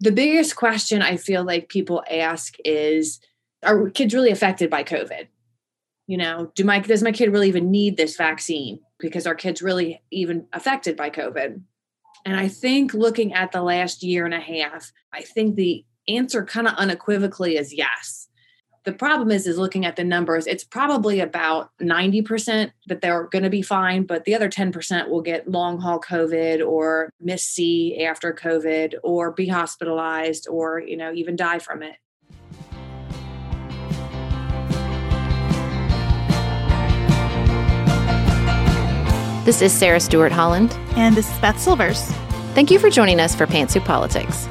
The biggest question I feel like people ask is Are kids really affected by COVID? You know, do my does my kid really even need this vaccine? Because our kids really even affected by COVID? And I think looking at the last year and a half, I think the answer kind of unequivocally is yes. The problem is is looking at the numbers, it's probably about 90% that they're going to be fine, but the other 10% will get long haul COVID or MIS-C after COVID or be hospitalized or, you know, even die from it. This is Sarah Stewart Holland. And this is Beth Silvers. Thank you for joining us for Pantsuit Politics.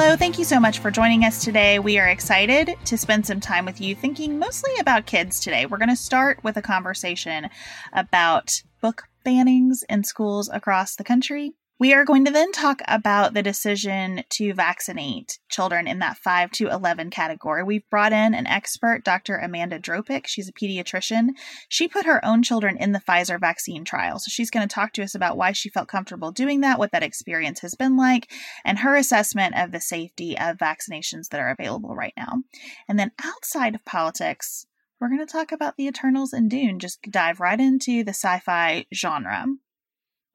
Hello, thank you so much for joining us today. We are excited to spend some time with you thinking mostly about kids today. We're going to start with a conversation about book bannings in schools across the country. We are going to then talk about the decision to vaccinate children in that 5 to 11 category. We've brought in an expert, Dr. Amanda Dropic. She's a pediatrician. She put her own children in the Pfizer vaccine trial. So she's going to talk to us about why she felt comfortable doing that, what that experience has been like, and her assessment of the safety of vaccinations that are available right now. And then outside of politics, we're going to talk about the Eternals and Dune, just dive right into the sci fi genre.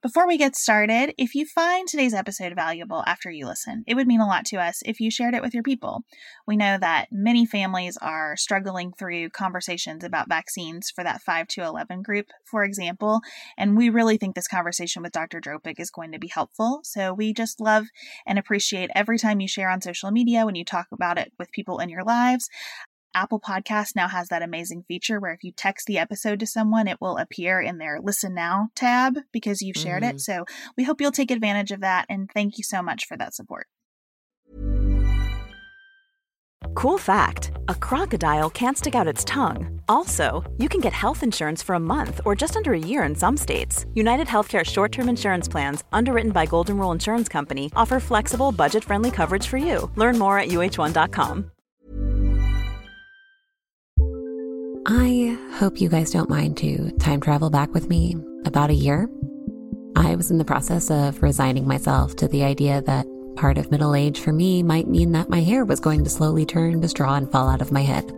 Before we get started, if you find today's episode valuable after you listen, it would mean a lot to us if you shared it with your people. We know that many families are struggling through conversations about vaccines for that 5 to 11 group, for example, and we really think this conversation with Dr. Dropic is going to be helpful. So we just love and appreciate every time you share on social media when you talk about it with people in your lives. Apple Podcast now has that amazing feature where if you text the episode to someone, it will appear in their Listen Now tab because you've shared mm-hmm. it. So we hope you'll take advantage of that. And thank you so much for that support. Cool fact a crocodile can't stick out its tongue. Also, you can get health insurance for a month or just under a year in some states. United Healthcare short term insurance plans, underwritten by Golden Rule Insurance Company, offer flexible, budget friendly coverage for you. Learn more at uh1.com. I hope you guys don't mind to time travel back with me about a year. I was in the process of resigning myself to the idea that part of middle age for me might mean that my hair was going to slowly turn to straw and fall out of my head.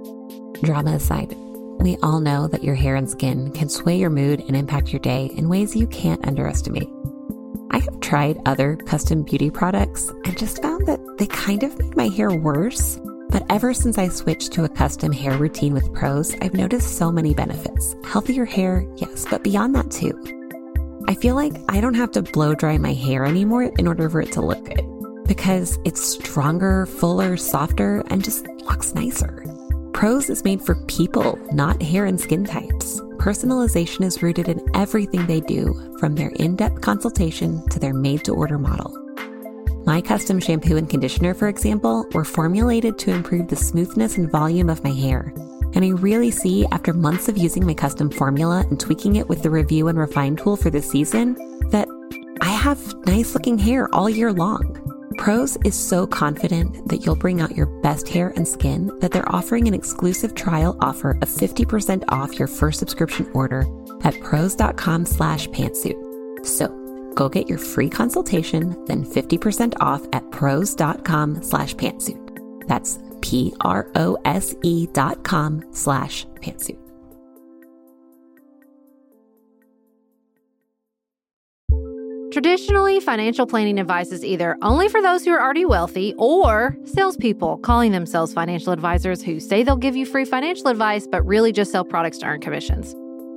Drama aside, we all know that your hair and skin can sway your mood and impact your day in ways you can't underestimate. I have tried other custom beauty products and just found that they kind of made my hair worse but ever since I switched to a custom hair routine with Prose, I've noticed so many benefits. Healthier hair, yes, but beyond that too. I feel like I don't have to blow dry my hair anymore in order for it to look good because it's stronger, fuller, softer, and just looks nicer. Prose is made for people, not hair and skin types. Personalization is rooted in everything they do, from their in depth consultation to their made to order model. My custom shampoo and conditioner, for example, were formulated to improve the smoothness and volume of my hair. And I really see, after months of using my custom formula and tweaking it with the review and refine tool for this season, that I have nice looking hair all year long. Prose is so confident that you'll bring out your best hair and skin that they're offering an exclusive trial offer of 50% off your first subscription order at prose.com slash pantsuit. So Go get your free consultation, then 50% off at prose.com slash pantsuit. That's P-R-O-S-E dot com slash pantsuit. Traditionally, financial planning advice is either only for those who are already wealthy or salespeople calling themselves financial advisors who say they'll give you free financial advice but really just sell products to earn commissions.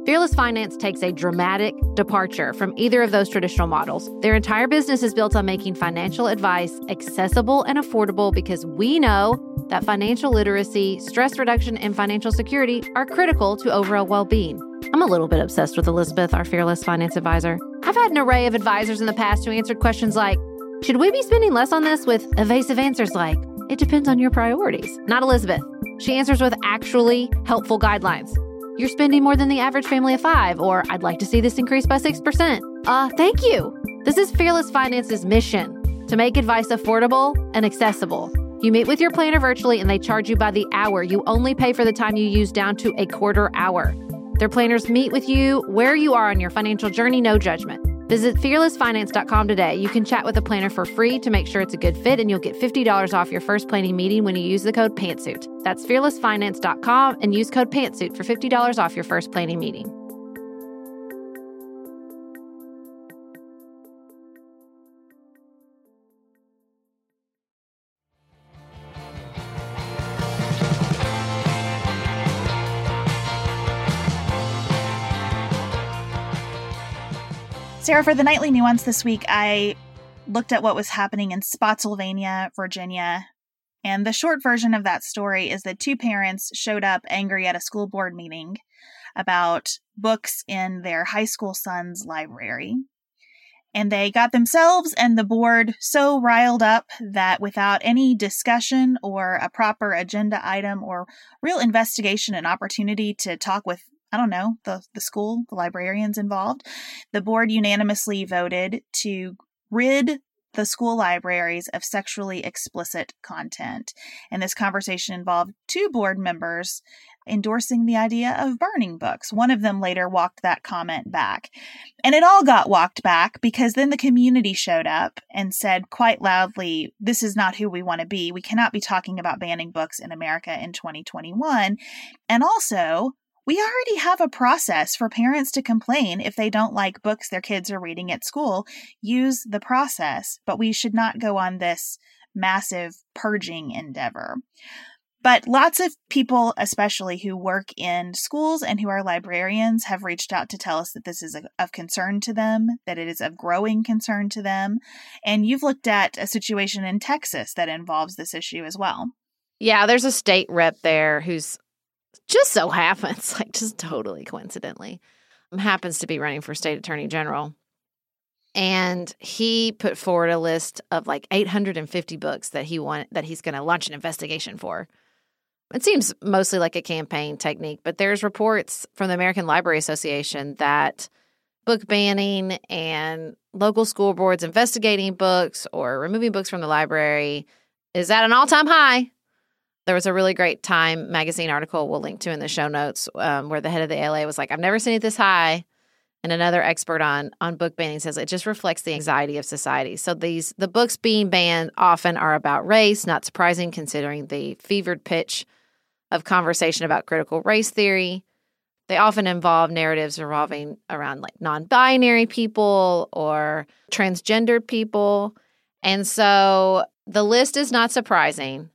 Fearless Finance takes a dramatic departure from either of those traditional models. Their entire business is built on making financial advice accessible and affordable because we know that financial literacy, stress reduction, and financial security are critical to overall well being. I'm a little bit obsessed with Elizabeth, our Fearless Finance advisor. I've had an array of advisors in the past who answered questions like Should we be spending less on this? with evasive answers like It depends on your priorities. Not Elizabeth. She answers with actually helpful guidelines you're spending more than the average family of five, or I'd like to see this increase by 6%. Uh, thank you. This is Fearless Finance's mission to make advice affordable and accessible. You meet with your planner virtually and they charge you by the hour. You only pay for the time you use down to a quarter hour. Their planners meet with you where you are on your financial journey, no judgment. Visit fearlessfinance.com today. You can chat with a planner for free to make sure it's a good fit, and you'll get $50 off your first planning meeting when you use the code PANTSUIT. That's fearlessfinance.com and use code PANTSUIT for $50 off your first planning meeting. Sarah, for the nightly nuance this week, I looked at what was happening in Spotsylvania, Virginia. And the short version of that story is that two parents showed up angry at a school board meeting about books in their high school son's library. And they got themselves and the board so riled up that without any discussion or a proper agenda item or real investigation and opportunity to talk with I don't know, the, the school, the librarians involved, the board unanimously voted to rid the school libraries of sexually explicit content. And this conversation involved two board members endorsing the idea of burning books. One of them later walked that comment back. And it all got walked back because then the community showed up and said quite loudly, This is not who we want to be. We cannot be talking about banning books in America in 2021. And also, we already have a process for parents to complain if they don't like books their kids are reading at school. Use the process, but we should not go on this massive purging endeavor. But lots of people, especially who work in schools and who are librarians, have reached out to tell us that this is of concern to them, that it is of growing concern to them. And you've looked at a situation in Texas that involves this issue as well. Yeah, there's a state rep there who's just so happens, like just totally coincidentally, um, happens to be running for state attorney general. And he put forward a list of like 850 books that he want that he's going to launch an investigation for. It seems mostly like a campaign technique, but there's reports from the American Library Association that book banning and local school boards investigating books or removing books from the library is at an all-time high there was a really great Time magazine article we'll link to in the show notes um, where the head of the ALA was like, I've never seen it this high. And another expert on on book banning says it just reflects the anxiety of society. So these the books being banned often are about race, not surprising considering the fevered pitch of conversation about critical race theory. They often involve narratives revolving around like non-binary people or transgendered people. And so the list is not surprising.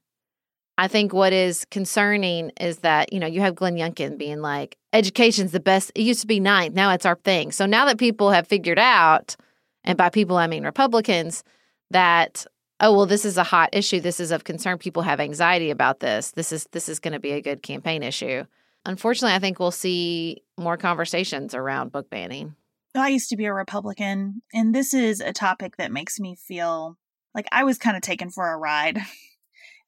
I think what is concerning is that, you know, you have Glenn Youngkin being like, education's the best. It used to be ninth. Now it's our thing. So now that people have figured out, and by people, I mean Republicans, that, oh, well, this is a hot issue. This is of concern. People have anxiety about this. This is, this is going to be a good campaign issue. Unfortunately, I think we'll see more conversations around book banning. I used to be a Republican, and this is a topic that makes me feel like I was kind of taken for a ride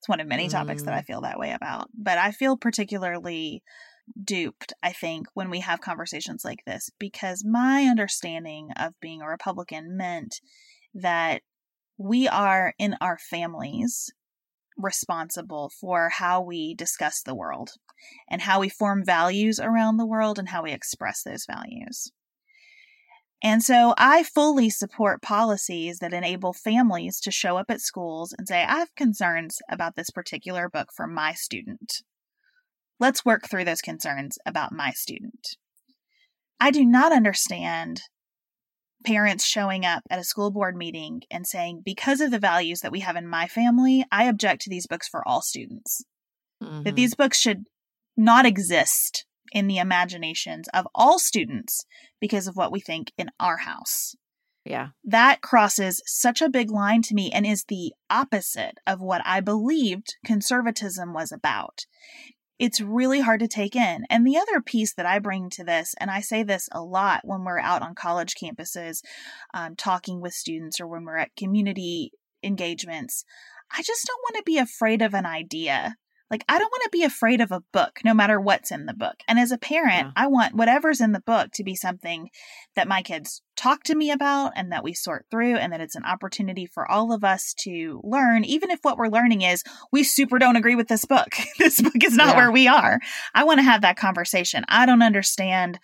It's one of many topics that I mm. feel that way about. But I feel particularly duped, I think, when we have conversations like this, because my understanding of being a Republican meant that we are in our families responsible for how we discuss the world and how we form values around the world and how we express those values. And so I fully support policies that enable families to show up at schools and say, I have concerns about this particular book for my student. Let's work through those concerns about my student. I do not understand parents showing up at a school board meeting and saying, because of the values that we have in my family, I object to these books for all students. Mm-hmm. That these books should not exist in the imaginations of all students because of what we think in our house. Yeah. That crosses such a big line to me and is the opposite of what I believed conservatism was about. It's really hard to take in. And the other piece that I bring to this, and I say this a lot when we're out on college campuses um, talking with students or when we're at community engagements, I just don't want to be afraid of an idea like, I don't want to be afraid of a book, no matter what's in the book. And as a parent, yeah. I want whatever's in the book to be something that my kids talk to me about and that we sort through, and that it's an opportunity for all of us to learn, even if what we're learning is we super don't agree with this book. this book is not yeah. where we are. I want to have that conversation. I don't understand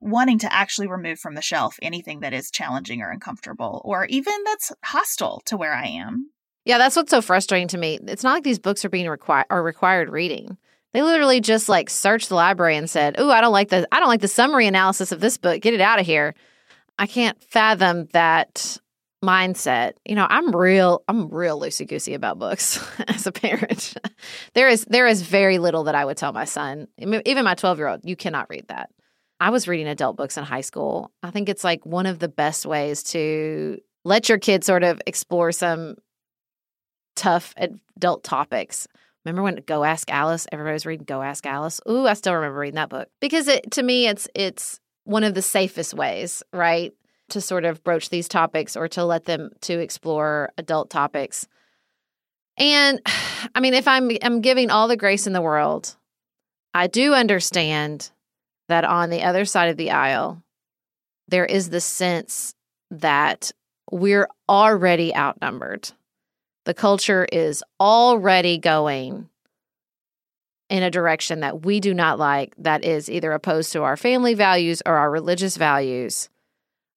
wanting to actually remove from the shelf anything that is challenging or uncomfortable or even that's hostile to where I am. Yeah, that's what's so frustrating to me. It's not like these books are being required or required reading. They literally just like searched the library and said, "Oh, I don't like the I don't like the summary analysis of this book. Get it out of here." I can't fathom that mindset. You know, I'm real I'm real loosey goosey about books as a parent. there is there is very little that I would tell my son, even my 12 year old, you cannot read that. I was reading adult books in high school. I think it's like one of the best ways to let your kids sort of explore some tough adult topics. Remember when Go Ask Alice? Everybody was reading Go Ask Alice. Ooh, I still remember reading that book because it to me it's it's one of the safest ways, right, to sort of broach these topics or to let them to explore adult topics. And I mean, if I'm I'm giving all the grace in the world, I do understand that on the other side of the aisle, there is the sense that we're already outnumbered. The culture is already going in a direction that we do not like, that is either opposed to our family values or our religious values.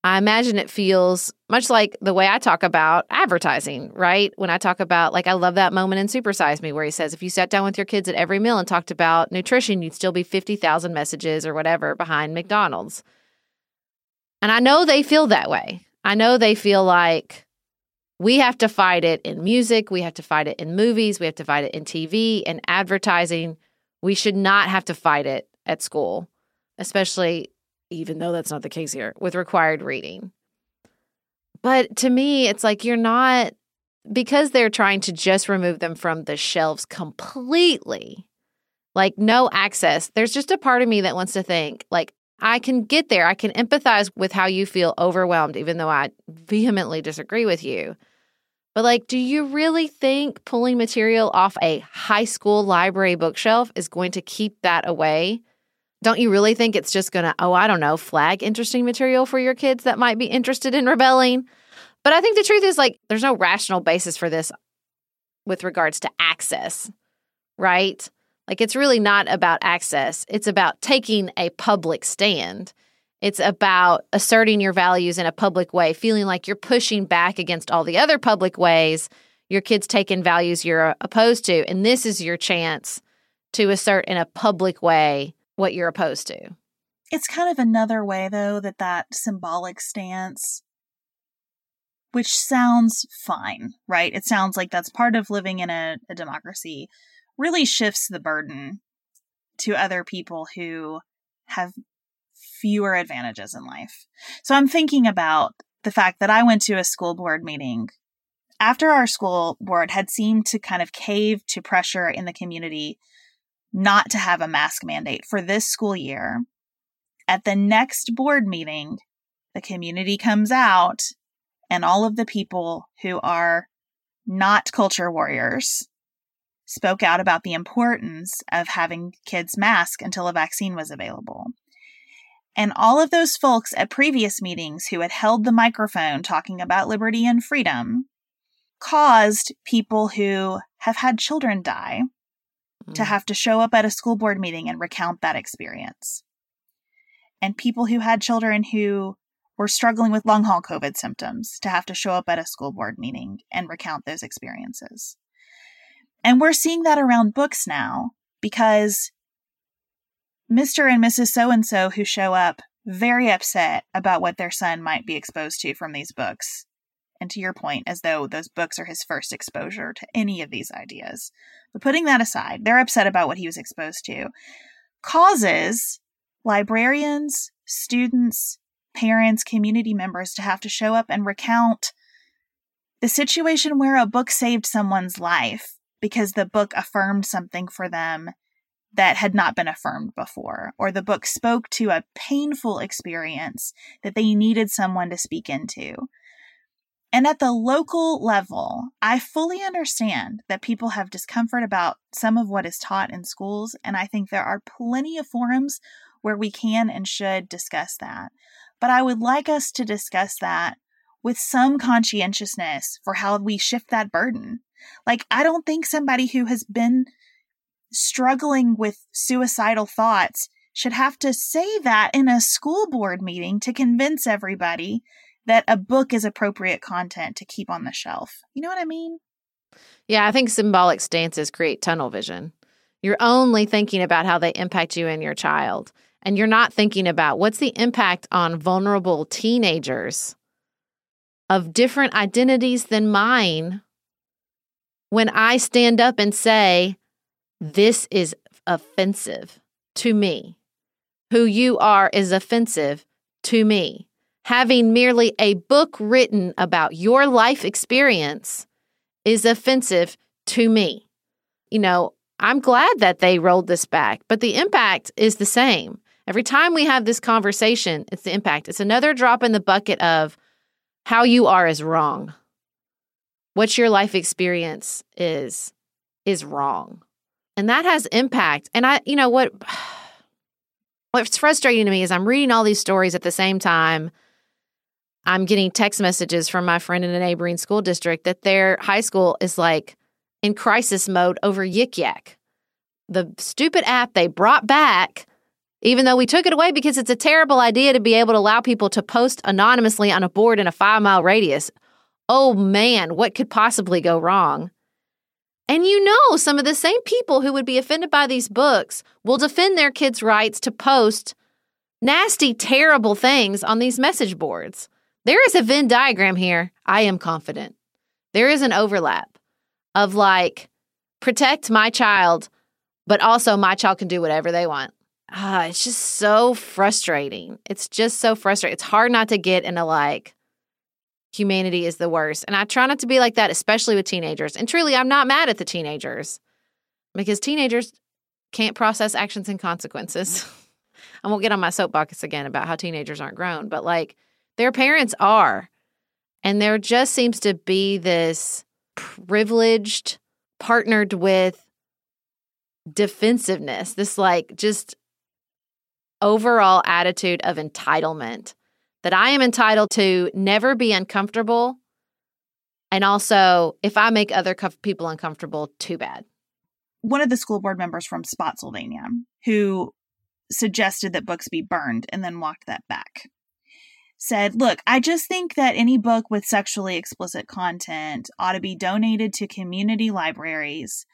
I imagine it feels much like the way I talk about advertising, right? When I talk about, like, I love that moment in Supersize Me where he says, if you sat down with your kids at every meal and talked about nutrition, you'd still be 50,000 messages or whatever behind McDonald's. And I know they feel that way. I know they feel like we have to fight it in music, we have to fight it in movies, we have to fight it in TV and advertising. We should not have to fight it at school, especially even though that's not the case here with required reading. But to me, it's like you're not because they're trying to just remove them from the shelves completely. Like no access. There's just a part of me that wants to think like I can get there. I can empathize with how you feel overwhelmed even though I vehemently disagree with you. But, like, do you really think pulling material off a high school library bookshelf is going to keep that away? Don't you really think it's just going to, oh, I don't know, flag interesting material for your kids that might be interested in rebelling? But I think the truth is, like, there's no rational basis for this with regards to access, right? Like, it's really not about access, it's about taking a public stand. It's about asserting your values in a public way, feeling like you're pushing back against all the other public ways your kids take in values you're opposed to. And this is your chance to assert in a public way what you're opposed to. It's kind of another way, though, that that symbolic stance, which sounds fine, right? It sounds like that's part of living in a, a democracy, really shifts the burden to other people who have fewer advantages in life. So I'm thinking about the fact that I went to a school board meeting after our school board had seemed to kind of cave to pressure in the community not to have a mask mandate for this school year. At the next board meeting, the community comes out and all of the people who are not culture warriors spoke out about the importance of having kids mask until a vaccine was available. And all of those folks at previous meetings who had held the microphone talking about liberty and freedom caused people who have had children die mm. to have to show up at a school board meeting and recount that experience. And people who had children who were struggling with long haul COVID symptoms to have to show up at a school board meeting and recount those experiences. And we're seeing that around books now because Mr. and Mrs. So and so who show up very upset about what their son might be exposed to from these books. And to your point, as though those books are his first exposure to any of these ideas. But putting that aside, they're upset about what he was exposed to. Causes librarians, students, parents, community members to have to show up and recount the situation where a book saved someone's life because the book affirmed something for them that had not been affirmed before, or the book spoke to a painful experience that they needed someone to speak into. And at the local level, I fully understand that people have discomfort about some of what is taught in schools, and I think there are plenty of forums where we can and should discuss that. But I would like us to discuss that with some conscientiousness for how we shift that burden. Like, I don't think somebody who has been struggling with suicidal thoughts should have to say that in a school board meeting to convince everybody that a book is appropriate content to keep on the shelf. You know what I mean? Yeah, I think symbolic stances create tunnel vision. You're only thinking about how they impact you and your child. And you're not thinking about what's the impact on vulnerable teenagers of different identities than mine when I stand up and say, This is offensive to me. Who you are is offensive to me. Having merely a book written about your life experience is offensive to me. You know, I'm glad that they rolled this back, but the impact is the same. Every time we have this conversation, it's the impact. It's another drop in the bucket of how you are is wrong. What your life experience is is wrong. And that has impact. And I, you know what what's frustrating to me is I'm reading all these stories at the same time. I'm getting text messages from my friend in a neighboring school district that their high school is like in crisis mode over Yik Yak. The stupid app they brought back, even though we took it away because it's a terrible idea to be able to allow people to post anonymously on a board in a five mile radius. Oh man, what could possibly go wrong? And you know, some of the same people who would be offended by these books will defend their kids' rights to post nasty, terrible things on these message boards. There is a Venn diagram here, I am confident. There is an overlap of like, protect my child, but also my child can do whatever they want. Ah, it's just so frustrating. It's just so frustrating. It's hard not to get into like, humanity is the worst. And I try not to be like that, especially with teenagers. And truly, I'm not mad at the teenagers because teenagers can't process actions and consequences. I won't get on my soapbox again about how teenagers aren't grown, but like their parents are. And there just seems to be this privileged, partnered with defensiveness, this like just overall attitude of entitlement that I am entitled to never be uncomfortable. And also, if I make other people uncomfortable, too bad. One of the school board members from Spotsylvania who suggested that books be burned and then walked that back said, Look, I just think that any book with sexually explicit content ought to be donated to community libraries,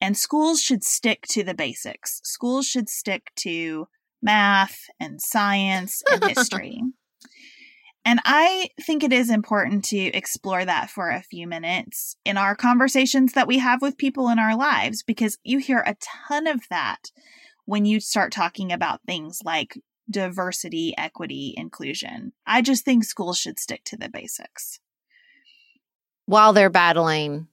and schools should stick to the basics. Schools should stick to math and science and history. And I think it is important to explore that for a few minutes in our conversations that we have with people in our lives, because you hear a ton of that when you start talking about things like diversity, equity, inclusion. I just think schools should stick to the basics. While they're battling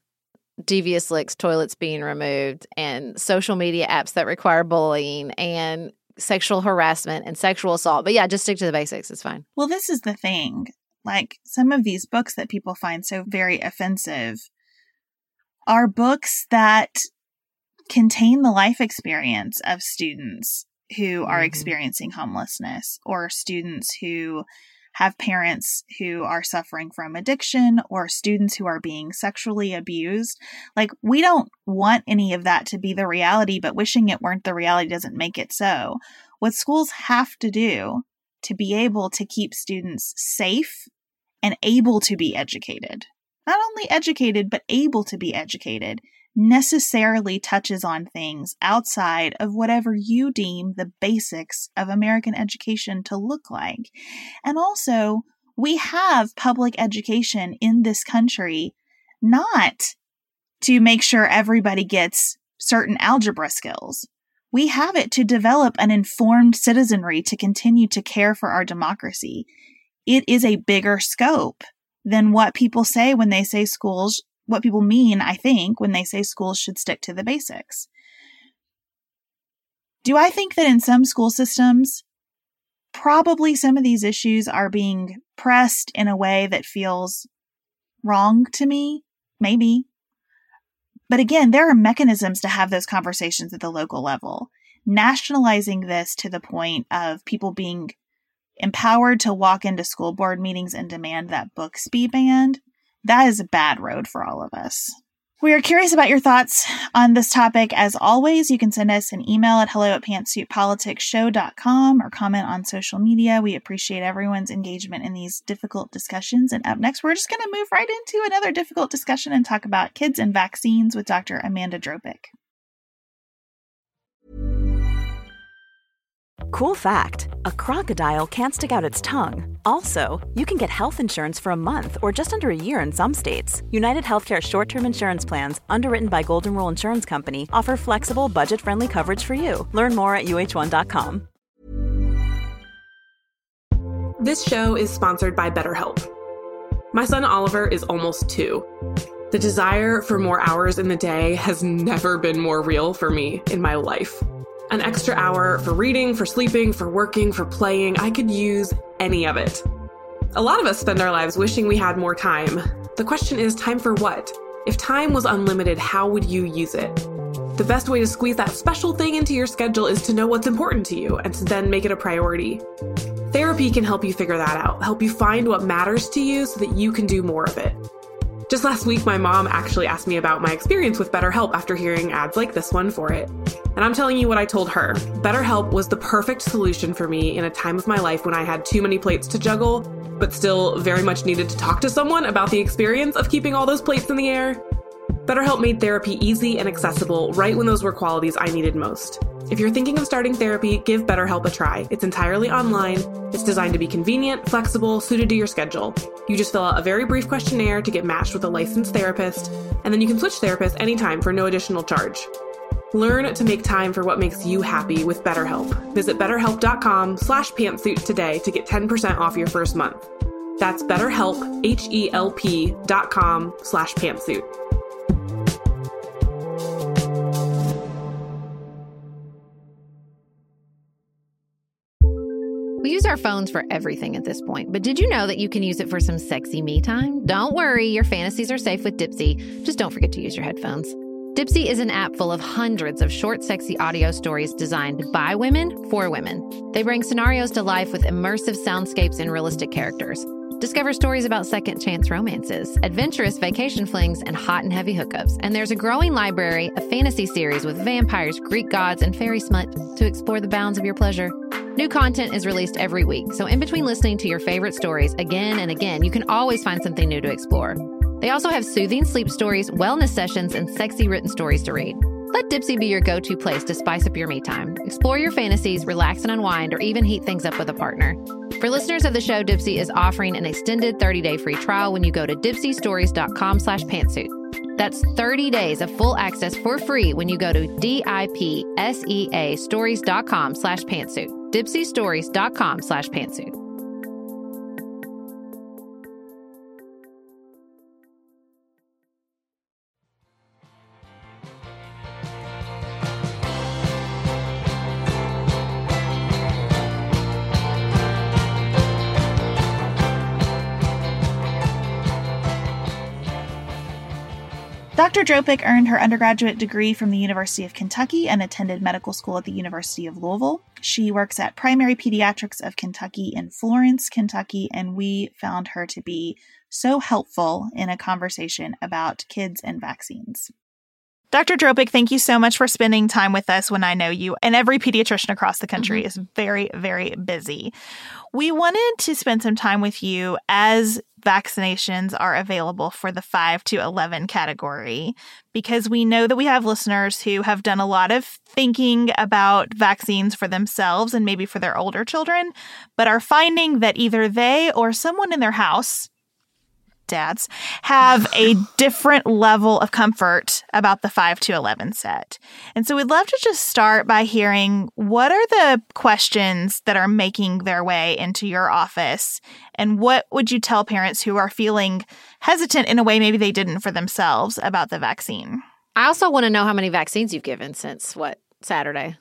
devious licks, toilets being removed, and social media apps that require bullying and sexual harassment and sexual assault. But yeah, just stick to the basics. It's fine. Well, this is the thing. Like some of these books that people find so very offensive are books that contain the life experience of students who are mm-hmm. experiencing homelessness or students who have parents who are suffering from addiction or students who are being sexually abused. Like, we don't want any of that to be the reality, but wishing it weren't the reality doesn't make it so. What schools have to do to be able to keep students safe and able to be educated, not only educated, but able to be educated, necessarily touches on things outside of whatever you deem the basics of American education to look like. And also, we have public education in this country not to make sure everybody gets certain algebra skills. We have it to develop an informed citizenry to continue to care for our democracy. It is a bigger scope than what people say when they say schools what people mean, I think, when they say schools should stick to the basics. Do I think that in some school systems, probably some of these issues are being pressed in a way that feels wrong to me? Maybe. But again, there are mechanisms to have those conversations at the local level. Nationalizing this to the point of people being empowered to walk into school board meetings and demand that books be banned, that is a bad road for all of us. We are curious about your thoughts on this topic. As always, you can send us an email at hello at pantsuitpoliticsshow.com or comment on social media. We appreciate everyone's engagement in these difficult discussions. And up next, we're just going to move right into another difficult discussion and talk about kids and vaccines with Dr. Amanda Dropic. Cool fact a crocodile can't stick out its tongue. Also, you can get health insurance for a month or just under a year in some states. United Healthcare short term insurance plans, underwritten by Golden Rule Insurance Company, offer flexible, budget friendly coverage for you. Learn more at uh1.com. This show is sponsored by BetterHelp. My son Oliver is almost two. The desire for more hours in the day has never been more real for me in my life an extra hour for reading, for sleeping, for working, for playing. I could use any of it. A lot of us spend our lives wishing we had more time. The question is time for what? If time was unlimited, how would you use it? The best way to squeeze that special thing into your schedule is to know what's important to you and to then make it a priority. Therapy can help you figure that out, help you find what matters to you so that you can do more of it. Just last week, my mom actually asked me about my experience with BetterHelp after hearing ads like this one for it. And I'm telling you what I told her. BetterHelp was the perfect solution for me in a time of my life when I had too many plates to juggle, but still very much needed to talk to someone about the experience of keeping all those plates in the air. BetterHelp made therapy easy and accessible right when those were qualities I needed most. If you're thinking of starting therapy, give BetterHelp a try. It's entirely online. It's designed to be convenient, flexible, suited to your schedule. You just fill out a very brief questionnaire to get matched with a licensed therapist, and then you can switch therapists anytime for no additional charge. Learn to make time for what makes you happy with BetterHelp. Visit betterhelp.com slash pantsuit today to get 10% off your first month. That's betterhelp, H-E-L-P dot com slash pantsuit. Our phones for everything at this point, but did you know that you can use it for some sexy me time? Don't worry, your fantasies are safe with Dipsea. Just don't forget to use your headphones. Dipsea is an app full of hundreds of short, sexy audio stories designed by women for women. They bring scenarios to life with immersive soundscapes and realistic characters. Discover stories about second chance romances, adventurous vacation flings, and hot and heavy hookups. And there's a growing library of fantasy series with vampires, Greek gods, and fairy smut to explore the bounds of your pleasure. New content is released every week, so in between listening to your favorite stories again and again, you can always find something new to explore. They also have soothing sleep stories, wellness sessions, and sexy written stories to read. Let Dipsea be your go to place to spice up your me time. Explore your fantasies, relax and unwind, or even heat things up with a partner. For listeners of the show, Dipsea is offering an extended 30-day free trial when you go to dipseastories.com slash pantsuit. That's 30 days of full access for free when you go to D-I-P-S-E-A stories.com slash pantsuit dipseastories.com slash pantsuit. Dr. Dropic earned her undergraduate degree from the University of Kentucky and attended medical school at the University of Louisville. She works at Primary Pediatrics of Kentucky in Florence, Kentucky, and we found her to be so helpful in a conversation about kids and vaccines. Dr. Dropic, thank you so much for spending time with us when I know you and every pediatrician across the country mm-hmm. is very, very busy. We wanted to spend some time with you as vaccinations are available for the 5 to 11 category because we know that we have listeners who have done a lot of thinking about vaccines for themselves and maybe for their older children, but are finding that either they or someone in their house dads have a different level of comfort about the 5 to 11 set. And so we'd love to just start by hearing what are the questions that are making their way into your office and what would you tell parents who are feeling hesitant in a way maybe they didn't for themselves about the vaccine? I also want to know how many vaccines you've given since what, Saturday?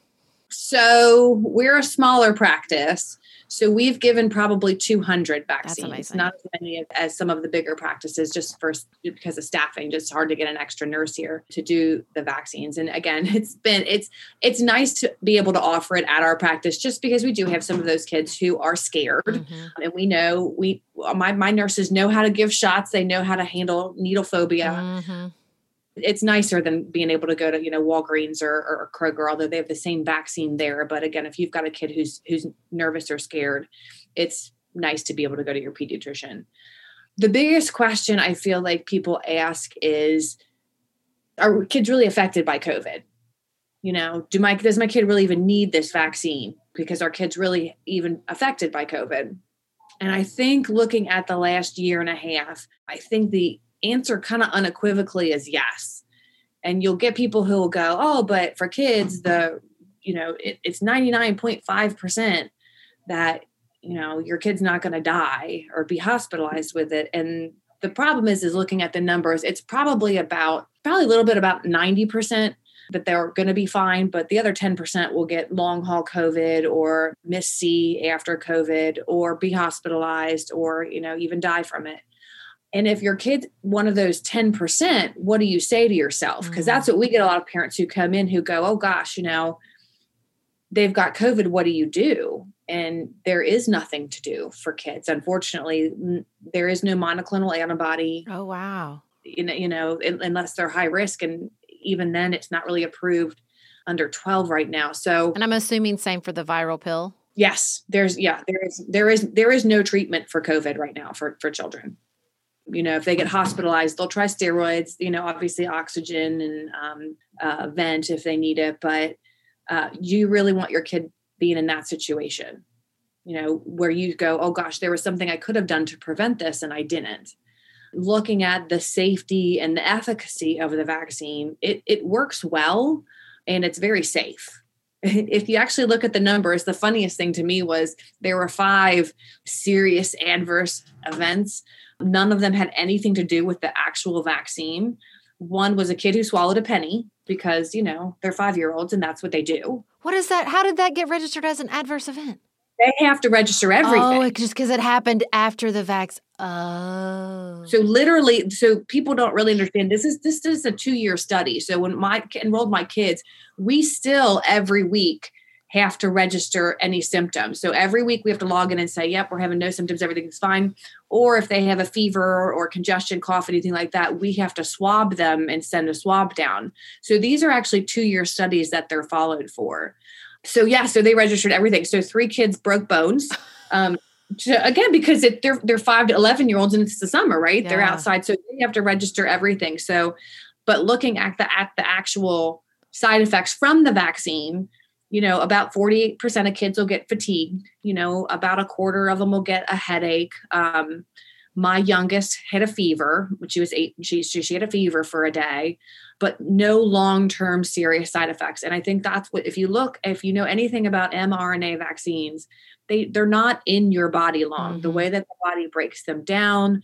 So we're a smaller practice. So we've given probably 200 vaccines, not as many as some of the bigger practices, just first because of staffing. Just hard to get an extra nurse here to do the vaccines. And again, it's been it's it's nice to be able to offer it at our practice, just because we do have some of those kids who are scared, Mhm. and we know we my my nurses know how to give shots. They know how to handle needle phobia Mhm. It's nicer than being able to go to you know Walgreens or, or Kroger, although they have the same vaccine there. But again, if you've got a kid who's who's nervous or scared, it's nice to be able to go to your pediatrician. The biggest question I feel like people ask is, are kids really affected by COVID? You know, do my does my kid really even need this vaccine? Because our kids really even affected by COVID? And I think looking at the last year and a half, I think the answer kind of unequivocally is yes. And you'll get people who will go, oh, but for kids, the, you know, it, it's 99.5% that, you know, your kid's not going to die or be hospitalized with it. And the problem is, is looking at the numbers, it's probably about, probably a little bit about 90% that they're going to be fine, but the other 10% will get long haul COVID or MIS-C after COVID or be hospitalized or, you know, even die from it. And if your kid's one of those 10%, what do you say to yourself? Because mm-hmm. that's what we get a lot of parents who come in who go, oh gosh, you know, they've got COVID. What do you do? And there is nothing to do for kids. Unfortunately, there is no monoclonal antibody, Oh wow. you know, you know, unless they're high risk. And even then, it's not really approved under 12 right now. So And I'm assuming same for the viral pill. Yes, there's yeah, there is there is there is no treatment for COVID right now for for children. You know, if they get hospitalized, they'll try steroids. You know, obviously oxygen and um, uh, vent if they need it. But uh, you really want your kid being in that situation. You know, where you go, oh gosh, there was something I could have done to prevent this, and I didn't. Looking at the safety and the efficacy of the vaccine, it it works well, and it's very safe if you actually look at the numbers, the funniest thing to me was there were five serious adverse events. None of them had anything to do with the actual vaccine. One was a kid who swallowed a penny because, you know, they're five year olds and that's what they do. What is that? How did that get registered as an adverse event? They have to register everything. Oh, just because it happened after the vax. Oh. So literally, so people don't really understand. This is this is a two year study. So when my enrolled my kids, we still every week have to register any symptoms. So every week we have to log in and say, "Yep, we're having no symptoms, everything's fine." Or if they have a fever or congestion, cough, anything like that, we have to swab them and send a swab down. So these are actually two year studies that they're followed for. So yeah, so they registered everything. So three kids broke bones. Um, to, again because it, they're they're five to eleven year olds and it's the summer, right? They're outside, so they have to register everything. So, but looking at the at the actual side effects from the vaccine, you know, about forty eight percent of kids will get fatigue. You know, about a quarter of them will get a headache. Um, my youngest had a fever when she was eight. She she, she had a fever for a day, but no long term serious side effects. And I think that's what if you look if you know anything about mRNA vaccines they they're not in your body long the Mhm. way that the body breaks them down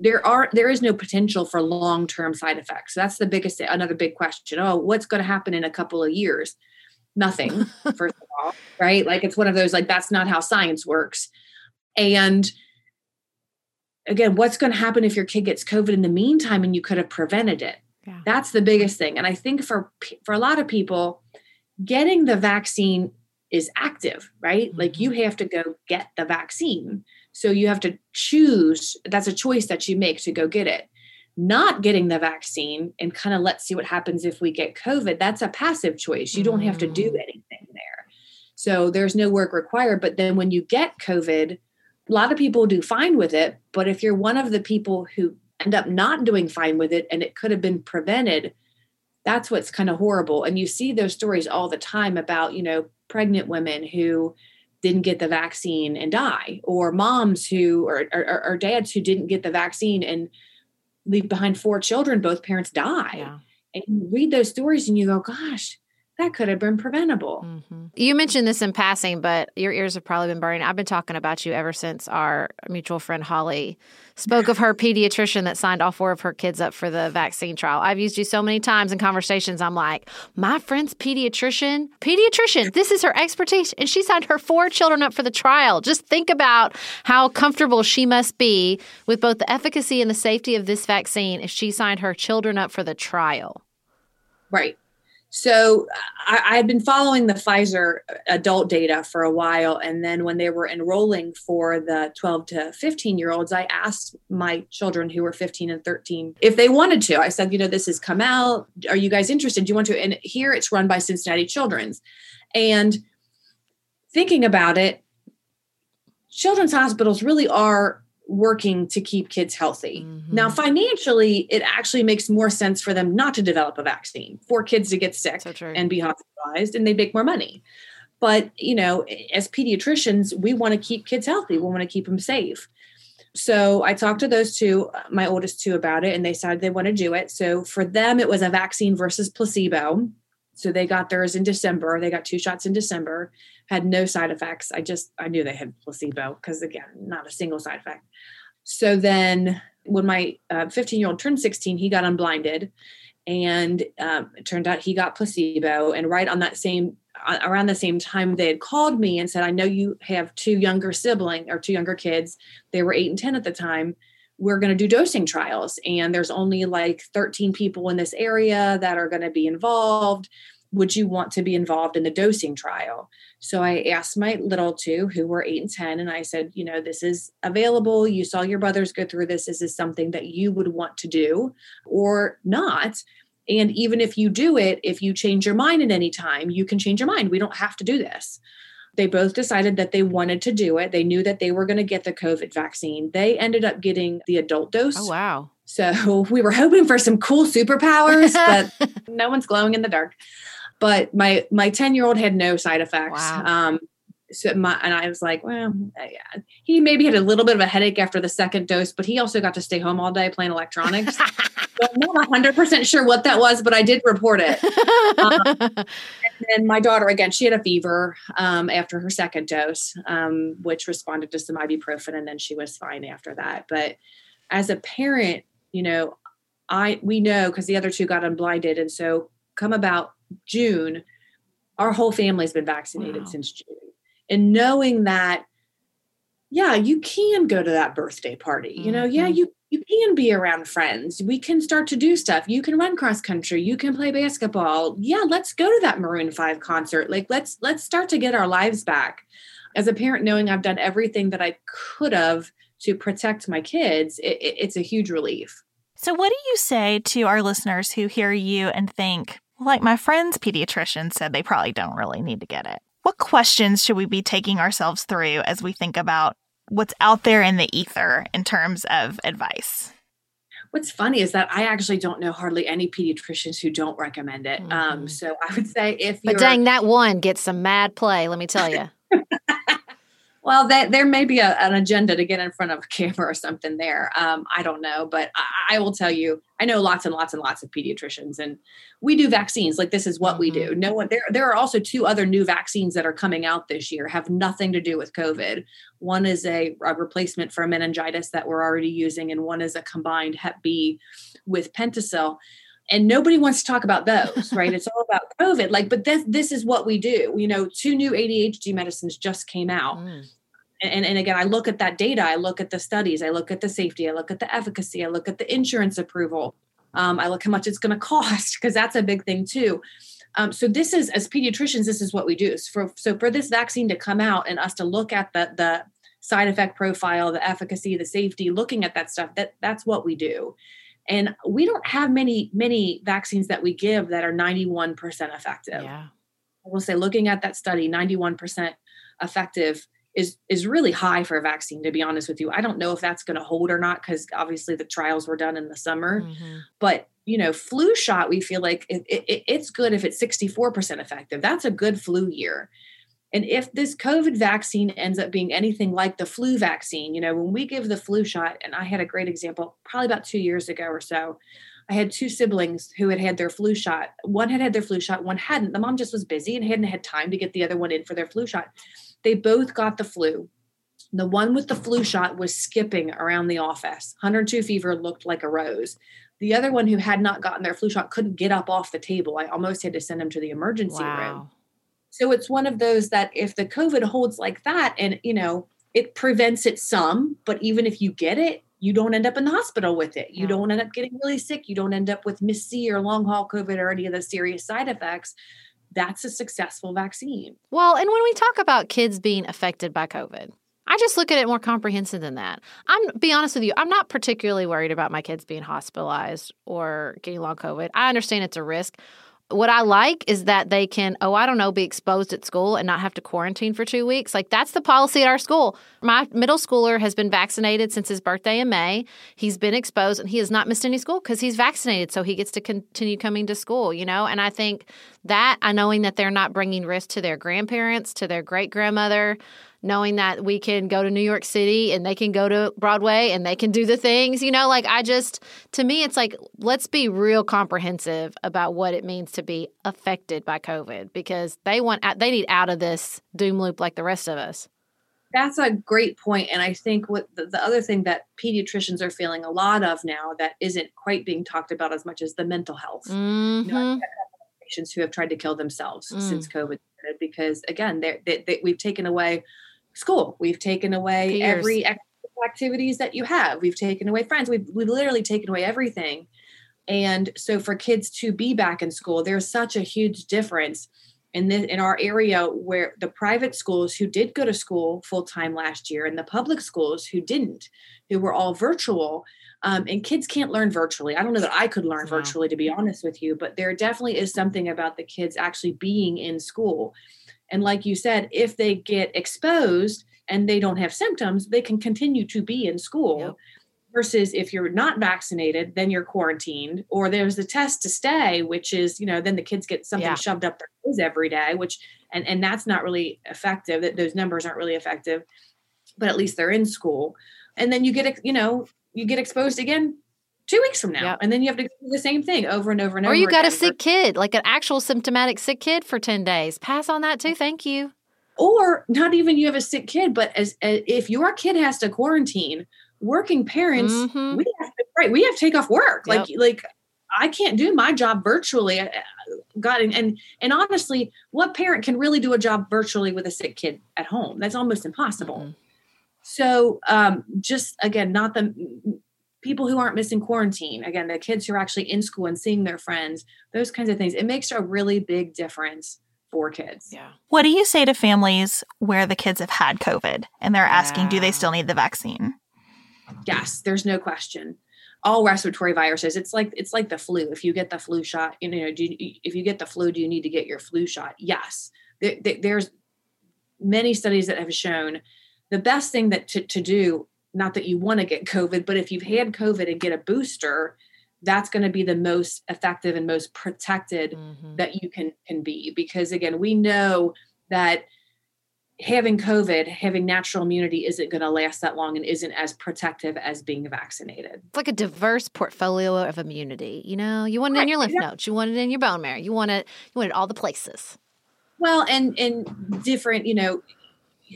there are there is no potential for long-term side effects that's the biggest another big question oh what's going to happen in a couple of years nothing first of all right? Like it's one of those like that's not how science works. And again what's going to happen if your kid gets covid in the meantime and you could have prevented it? Yeah. that's the biggest thing. And i think for for a lot of people getting the vaccine is active right? Like mm-hmm. you have to go get the vaccine. So you have to choose that's a choice that you make to go get it not getting the vaccine and kind of let's see what happens if we get covid that's a passive choice. You don't have to do Mm. anything there. So there's no work required but then when you get covid a lot of people do fine with it but if you're one of the people who end up not doing fine with it and it could have been prevented that's what's kind of horrible. And you see those stories all the time about you know pregnant women who didn't get the vaccine and die or moms who or, or, or dads who didn't get the vaccine and leave behind four children both parents die Yeah. and you read those stories and you go gosh that could have been preventable. Mm-hmm. You mentioned this in passing, but your ears have probably been burning. I've been talking about you ever since our mutual friend Holly spoke of her pediatrician that signed all four of her kids up for the vaccine trial. I've used you so many times in conversations. I'm like, my friend's pediatrician, pediatrician, this is her expertise. And she signed her four children up for the trial. Just think about how comfortable she must be with both the efficacy and the safety of this vaccine if she signed her children up for the trial. Right. So I, had been following the Pfizer adult data for a while. And then when they were enrolling for the 12 to 15 year olds, I asked my children who were 15 and 13 if they wanted to. I said, you know, this has come out. Are you guys interested? Do you want to? And here it's run by Cincinnati Children's. And thinking about it, children's hospitals really are working to keep kids healthy. Mm-hmm. Now, financially, it actually makes more sense for them not to develop a vaccine for kids to get sick so and be hospitalized, and they make more money. But, you know, as pediatricians, we want to keep kids healthy, we want to keep them safe. So I talked to those two, my oldest two, about it, and they decided they want to do it. So for them, it was a vaccine versus placebo. So they got theirs in December. They got two shots in December, had no side effects. I just, I knew they had placebo because, again, not a single side effect. So then when my 15 uh, year old turned 16, he got unblinded. And um, it turned out he got placebo. And right on that same, uh, around the same time, they had called me and said, I know you have two younger siblings or two younger kids. They were eight and 10 at the time we're going to do dosing trials and there's only like 13 people in this area that are going to be involved. Would you want to be involved in the dosing trial? So i asked my little two who were 8 and 10 and i said you know this is available. You saw your brothers go through this. Is this something that you would want to do or not? And even if you do it if you change your mind at any time you can change your mind. We don't have to do this they both decided that they wanted to do it. They knew that they were going to get the COVID vaccine. They ended up getting the adult dose. Oh, wow. So we were hoping for some cool superpowers, but no one's glowing in the dark. But my my 10 year old had no side effects. Wow. Um, so my, and I was like, well, yeah. he maybe had a little bit of a headache after the second dose, but he also got to stay home all day playing electronics. so I'm not 100% sure what that was, but I did report it. Um, and my daughter, again, she had a fever um, after her second dose, um, which responded to some ibuprofen, and then she was fine after that. But as a parent, you know, I we know because the other two got unblinded, and so come about June, our whole family's been vaccinated wow. since June and knowing that yeah you can go to that birthday party you know? Yeah mm-hmm. you you can be around friends. We can start to do stuff. You can run cross country. You can play basketball. Yeah let's go to that maroon 5 concert. Like let's let's start to get our lives back. As a parent knowing i've done everything that i could have to protect my kids it, it, it's a huge relief. So what do you say to our listeners who hear you and think like my friend's pediatrician said they probably don't really need to get it what questions should we be taking ourselves through as we think about what's out there in the ether in terms of advice? What's funny is that I actually don't know hardly any pediatricians who don't recommend it. Um, mm-hmm. Um, so I would say if but dang, that one gets some mad play. Let me tell you. well, that, there may be a, an agenda to get in front of a camera or something there. Um, I don't know, but I, I, will tell you, I know lots and lots and lots of pediatricians, and we do vaccines. Like this is what mm-hmm. we do. Mm-hmm. No one there. There are also two other new vaccines that are coming out this year, have nothing to do with COVID. One is a, a replacement for meningitis that we're already using, and one is a combined Hep B with Pentacel and nobody wants to talk about those right it's all about covid like but this this is what we do you know two new adhd medicines just came out mm and, and again, I look at that data, I look at the studies, I look at the safety, I look at the efficacy, I look at the insurance approval, um, I look how much it's going to cost because that's a big thing too. Um, so this is as pediatricians, this is what we do. So for, so for this vaccine to come out and us to look at the the side effect profile, the efficacy, the safety, looking at that stuff, that that's what we do. And we don't have many many vaccines that we give that are 91% effective. Yeah. I will say looking at that study, 91% effective is is really high for a vaccine to be honest with you i don't know if that's going to hold or not because obviously the trials were done in the summer mm-hmm. but you know flu shot we feel like it, it, it's good if it's 64% effective that's a good flu year and if this covid vaccine ends up being anything like the flu vaccine you know when we give the flu shot and i had a great example probably about two years ago or so I had two siblings who had had their flu shot. One had had their flu shot, one hadn't. The mom just was busy and hadn't had time to get the other one in for their flu shot. They both got the flu. The one with the flu shot was skipping around the office. 102 fever looked like a rose. The other one who had not gotten their flu shot couldn't get up off the table. I almost had to send him to the emergency wow. room. So it's one of those that if the COVID holds like that and, you know, it prevents it some, but even if you get it, you don't end up in the hospital with it. You yeah. don't end up getting really sick. You don't end up with MIS-C or long haul COVID or any of the serious side effects. That's a successful vaccine. Well, and when we talk about kids being affected by COVID, I just look at it more comprehensive than that. I'm be honest with you, I'm not particularly worried about my kids being hospitalized or getting long COVID. I understand it's a risk what I like is that they can, oh, I don't know, be exposed at school and not have to quarantine for two weeks. Like that's the policy at our school. My middle schooler has been vaccinated since his birthday in May. He's been exposed and he has not missed any school because he's vaccinated. So he gets to continue coming to school, you know? And I think that, I knowing that they're not bringing risk to their grandparents, to their great grandmother, knowing that we can go to New York City and they can go to Broadway and they can do the things, you know, like I just, to me, it's like, let's be real comprehensive about what it means to be affected by COVID because they want, they need out of this doom loop like the rest of us. That's a great point. And I think what the, the other thing that pediatricians are feeling a lot of now that isn't quite being talked about as much as the mental health. Mm-hmm. You know, patients who have tried to kill themselves mm. since COVID because again, they, they, we've taken away school. We've taken away Peers. every activities that you have. We've taken away friends. We've, we've literally taken away everything. And so for kids to be back in school, there's such a huge difference in this in our area where the private schools who did go to school full time last year and the public schools who didn't, who were all virtual. Um, and kids can't learn virtually. I don't know that I could learn virtually, to be honest with you, but there definitely is something about the kids actually being in school and like you said, if they get exposed and they don't have symptoms, they can continue to be in school. Yep. Versus if you're not vaccinated, then you're quarantined, or there's a test to stay, which is, you know, then the kids get something yeah. shoved up their nose every day, which and and that's not really effective. That those numbers aren't really effective, but at least they're in school. And then you get, you know, you get exposed again two weeks from now. Yep. And then you have to do the same thing over and over and or over. Or you got a sick kid, like an actual symptomatic sick kid for 10 days. Pass on that too. Thank you. Or not even you have a sick kid, but as, as if your kid has to quarantine, working parents, mm-hmm. we have to, right, we have to take off work. Yep. Like, like I can't do my job virtually. God, and, and and honestly, what parent can really do a job virtually with a sick kid at home? That's almost impossible. Mm-hmm. So, um, just again, not the people who aren't missing quarantine again the kids who are actually in school and seeing their friends those kinds of things. It makes a really big difference for kids. Yeah. What do you say to families where the kids have had covid and they're asking yeah. do they still need the vaccine? Yes there's no question. All respiratory viruses it's like it's like the flu. If you get the flu shot you know do you, if you get the flu do you need to get your flu shot? Yes. There, there's many studies that have shown the best thing that to, to do not that you want to get COVID, but if you've had COVID and get a booster, that's going to be the most effective and most protected mm-hmm. that you can can be because again we know that having covid having natural immunity isn't going to last that long and isn't as protective as being vaccinated it's like a diverse portfolio of immunity you know you want it right. in your lymph yeah. nodes you want it in your bone marrow you want it you want it all the places well and and different you know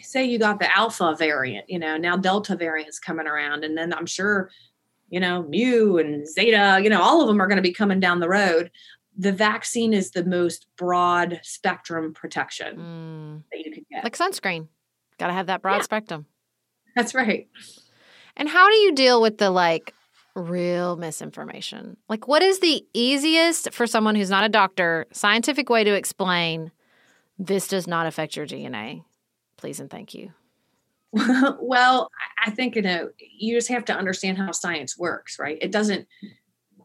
say you got the alpha variant, you know, now delta variants coming around, and then I'm sure, you know, mu and zeta, you know, all of them are going to be coming down the road. The vaccine is the most broad spectrum protection mm. that you can get. Like sunscreen. Got to have that broad yeah. spectrum. That's right. And how do you deal with the like real misinformation? Like, what is the easiest for someone who's not a doctor scientific way to explain this does not affect your DNA? Please and thank you? well, I think you know you just have to understand how science works, right? It doesn't.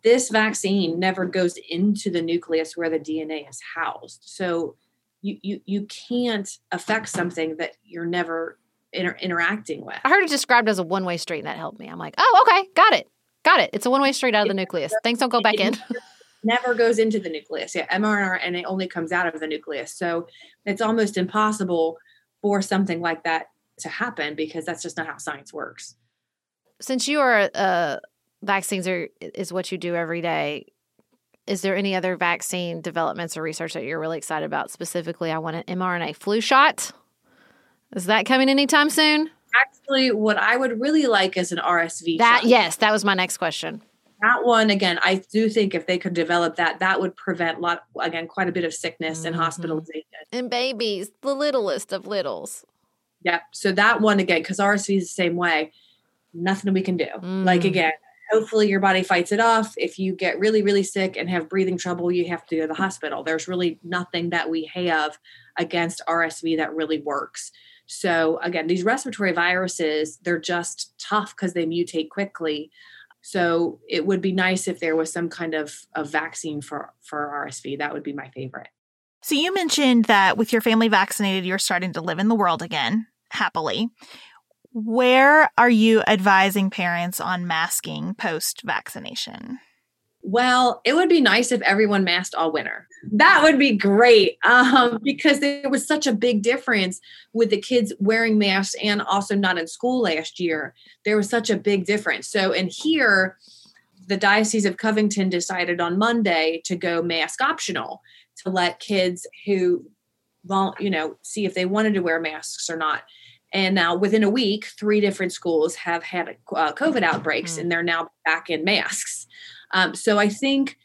This vaccine never goes into the nucleus where the DNA is housed, so you you you can't affect something that you're never inter- interacting with. I heard it described as a one way street, and that helped me. I'm like, oh, okay, got it, got it. It's a one way street out of the nucleus. Things don't go back in. never goes into the nucleus. Yeah, mRNA and it only comes out of the nucleus. So it's almost impossible for something like that to happen because that's just not how science works. Since you are a vaccines are is what you do every day. Is there any other vaccine developments or research that you're really excited about? Specifically, I want an mRNA flu shot. Is that coming anytime soon? Actually, what I would really like is an RSV. That shot. yes, that was my next question. That one again i do think if they could develop that that would prevent a lot again quite a bit of sickness and Mhm. hospitalization. And babies, the littlest of littles. yep so that one again because rsv is the same way. Nothing we can do. Like Mm. again hopefully your body fights it off. If you get really really sick and have breathing trouble you have to go to the hospital. There's really nothing that we have against rsv that really works. So again these respiratory viruses they're just tough because they mutate quickly so it would be nice if there was some kind of, of vaccine for, for RSV. That would be my favorite. So you mentioned that with your family vaccinated, you're starting to live in the world again happily. Where are you advising parents on masking post vaccination? Well, it would be nice if everyone masked all winter. That would be great um, because there was such a big difference with the kids wearing masks and also not in school last year. There was such a big difference. So, in here, the Diocese of Covington decided on Monday to go mask optional to let kids who, well, you know, see if they wanted to wear masks or not. And now, within a week, three different schools have had uh, COVID outbreaks, Mm. and they're now back in masks. Um, so I think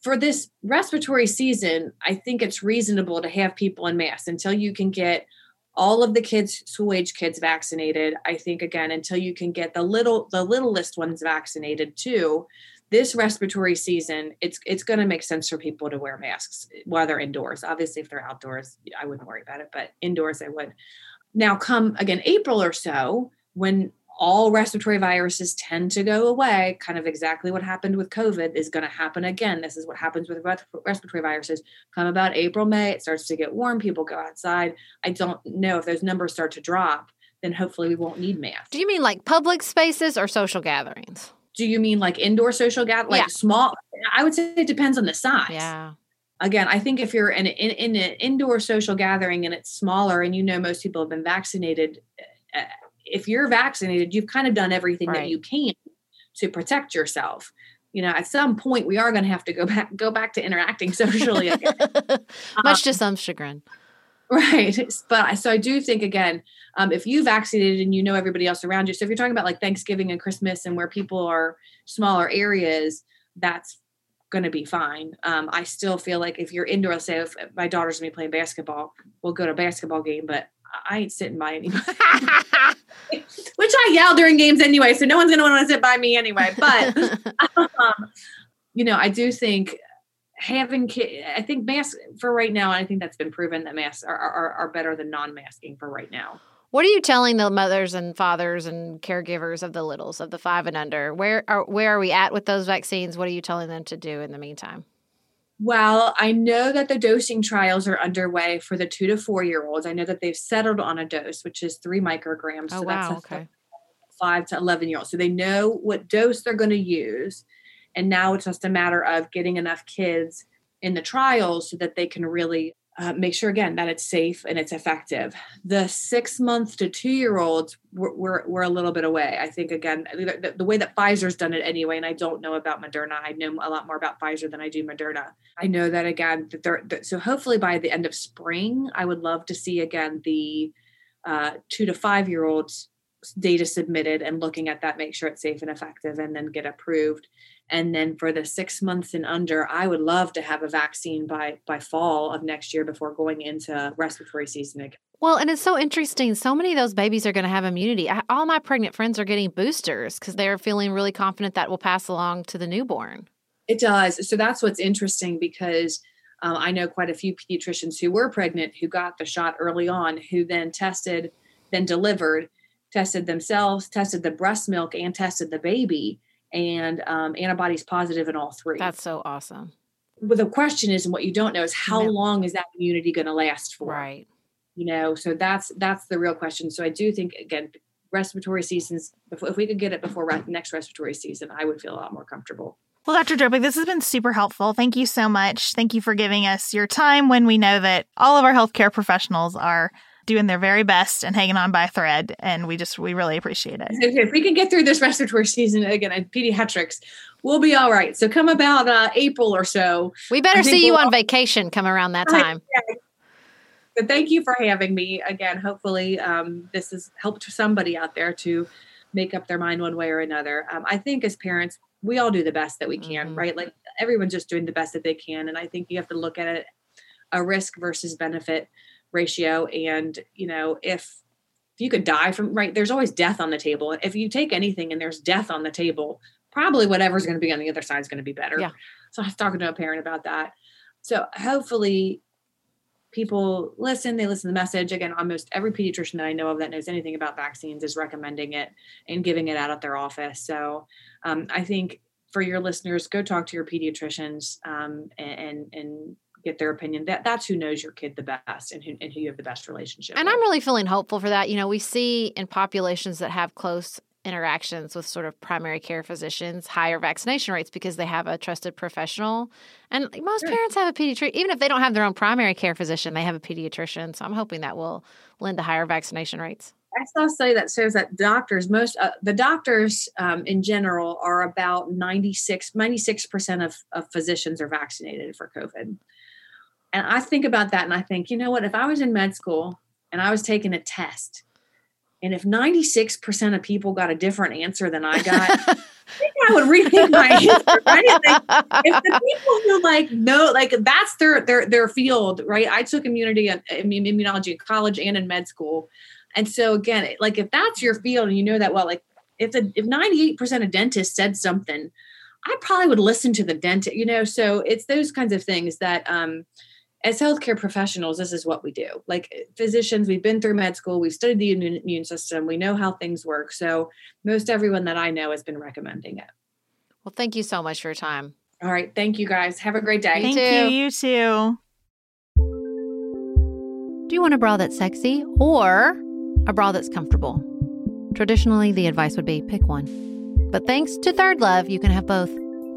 for this respiratory season, I think it's reasonable to have people in masks until you can get all of the kids, school age kids vaccinated. I think again, until you can get the little the littlest ones vaccinated too. This respiratory season, it's it's going to make sense for people to wear masks while they're indoors. Obviously, if they're outdoors, I wouldn't worry about it, but indoors, I would. Now, come again April or so, when all respiratory viruses tend to go away. Kind of exactly what happened with COVID is going to happen again. This is what happens with respiratory viruses. Come about April, May, it starts to get warm. People go outside. I don't know if those numbers start to drop, then hopefully we won't need masks. Do you mean like public spaces or social gatherings? Do you mean like indoor social gatherings? like Yeah. small? I would say it depends on the size. Yeah. Again, I think if you're in, in, in an indoor social gathering and it's smaller and you know most people have been vaccinated, uh, if you're vaccinated, you've kind of done everything Right. that you can to protect yourself. You know, at some point we are going to have to go back go back to interacting socially again. Much to some chagrin. right. But so I do think again, um, if you vaccinated and you know everybody else around you, so if you're talking about like Thanksgiving and Christmas and where people are smaller areas, that's going to be fine. Um, I still feel like if you're indoor, say if my daughter's gonna be playing basketball, we'll go to a basketball game, but I ain't sitting by anybody. Which I yell during games anyway, so no one's gonna want to sit by me anyway. But um, you know, I do think having ki- I think masks for right now, and I think that's been proven that masks are are, are better than non-masking for right now. what are you telling the mothers and fathers and caregivers of the littles, of the five and under? Where are where are we at with those vaccines? What are you telling them to do in the meantime? Well, I know that the dosing trials are underway for the two to four year olds. I know that they've settled on a dose, which is three micrograms. Oh so that's wow, a okay. five to 11 year olds. So they know what dose they're going to use. And now it's just a matter of getting enough kids in the trials so that they can really uh, make sure, again, that it's safe and it's effective. The six month to two year olds, we're, we're, a little bit away. I think, again, the, the way that Pfizer's done it anyway, and I don't know about Moderna. I know a lot more about Pfizer than I do Moderna. I know that, again, that they're, that, so hopefully by the end of spring, I would love to see, again, the uh, two to five year olds data submitted and looking at that, make sure it's safe and effective, and then get approved. And then for the six months and under, I would love to have a vaccine by by fall of next year before going into respiratory season again. Well, and it's so interesting. So many of those babies are going to have immunity. I, all my pregnant friends are getting boosters because they're feeling really confident that will pass along to the newborn. It does. So that's what's interesting because um, I know quite a few pediatricians who were pregnant who got the shot early on, who then tested, then delivered, tested themselves, tested the breast milk, and tested the baby, and um, antibodies positive in all three. That's so awesome. but the question is, and what you don't know is how Yeah. long is that immunity going to last for? Right. You know, so that's that's the real question. So I do think again, respiratory seasons. If, if we could get it before re- next respiratory season, I would feel a lot more comfortable. Well, Dr. Dropic, this has been super helpful. Thank you so much. Thank you for giving us your time when we know that all of our healthcare professionals are doing their very best and hanging on by a thread. And we just, we really appreciate it. If we can get through this respiratory season again at pediatrics, we'll be all right. So come about uh, April or so. We better see you we'll on vacation come around that time. Yeah. But thank you for having me again. Hopefully, um, this has helped somebody out there to make up their mind one way or another. Um, I think as parents, we all do the best that we can, mm-hmm. right? Like everyone's just doing the best that they can. And I think you have to look at it a risk versus benefit ratio. And, you know, if, if you could die from, right, there's always death on the table. If you take anything and there's death on the table, probably whatever's going to be on the other side is going to be better. Yeah. So I was talking to a parent about that. So hopefully people listen, they listen to the message. Again, almost every pediatrician that I know of that knows anything about vaccines is recommending it and giving it out at their office. So um, I think for your listeners, go talk to your pediatricians um, and, and get their opinion. That that's who knows your kid the best and who, and who you have the best relationship. And with. I'm really feeling hopeful for that. You know, we see in populations that have close interactions with sort of primary care physicians higher vaccination rates because they have a trusted professional. And most sure. parents have a pediatrician, even if they don't have their own primary care physician, they have a pediatrician. So I'm hoping that will lend to higher vaccination rates. I saw a study that shows that doctors, most uh, the doctors um, in general, are about 96 percent of, of physicians are vaccinated for COVID. And I think about that, and I think, you know what? If I was in med school and I was taking a test, and if 96% of people got a different answer than I got, I think I would rethink my answer. Right? if the people who like no, like that's their their their field, right? I took immunity and immunology in college and in med school. And so again, like if that's your field and you know that well, like if the if 98% of dentists said something, I probably would listen to the dentist, you know. So it's those kinds of things that um as healthcare professionals, this is what we do. Like eh, physicians, we've been through med school, we've studied the immune system, we know how things work. So most everyone that I know has been recommending it. Well, thank you so much for your time. All right. Thank you guys. Have a great day. Thank you. you. You too. Do you want a bra that's sexy or a bra that's comfortable? Traditionally, the advice would be pick one. But thanks to ThirdLove, you can have both.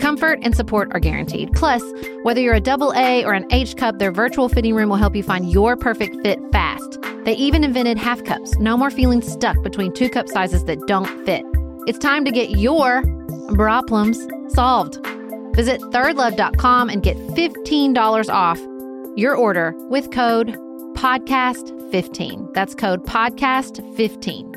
Comfort and support are guaranteed. Plus, whether you're a double A or an H cup, their virtual fitting room will help you find your perfect fit fast. They even invented half cups. No more feeling stuck between two cup sizes that don't fit. It's time to get your bra problems solved. Visit thirdlove.com and get $15 off your order with code podcast15. That's code podcast15.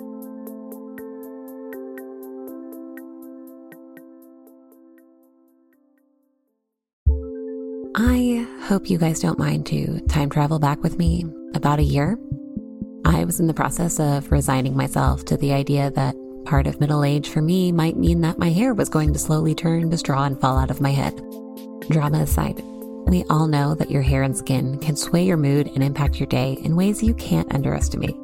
I hope you guys don't mind to time travel back with me about a year. I was in the process of resigning myself to the idea that part of middle age for me might mean that my hair was going to slowly turn to straw and fall out of my head. Drama aside, we all know that your hair and skin can sway your mood and impact your day in ways you can't underestimate.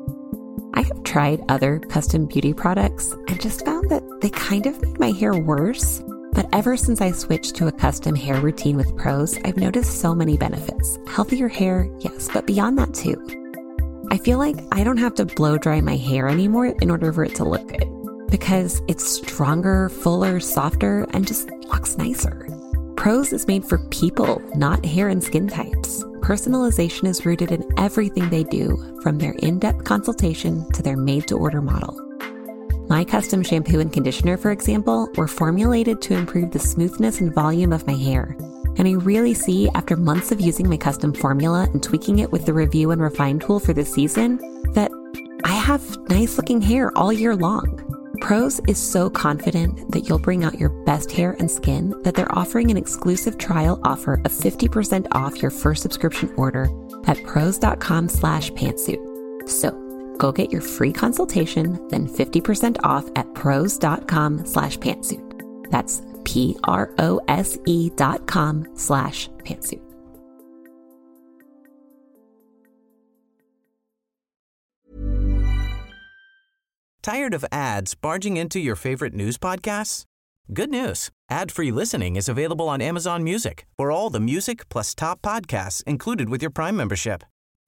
I have tried other custom beauty products and just found that they kind of made my hair worse but ever since I switched to a custom hair routine with Prose, I've noticed so many benefits. Healthier hair, yes, but beyond that too. I feel like I don't have to blow dry my hair anymore in order for it to look good because it's stronger, fuller, softer, and just looks nicer. Prose is made for people, not hair and skin types. Personalization is rooted in everything they do, from their in depth consultation to their made to order model. My custom shampoo and conditioner, for example, were formulated to improve the smoothness and volume of my hair. And I really see, after months of using my custom formula and tweaking it with the review and refine tool for this season, that I have nice looking hair all year long. Prose is so confident that you'll bring out your best hair and skin that they're offering an exclusive trial offer of 50% off your first subscription order at prose.com slash pantsuit. So Go get your free consultation, then 50% off at prose.com slash pantsuit. That's P-R-O-S-E dot com slash pantsuit. Tired of ads barging into your favorite news podcasts? Good news. Ad-free listening is available on Amazon Music for all the music plus top podcasts included with your Prime membership.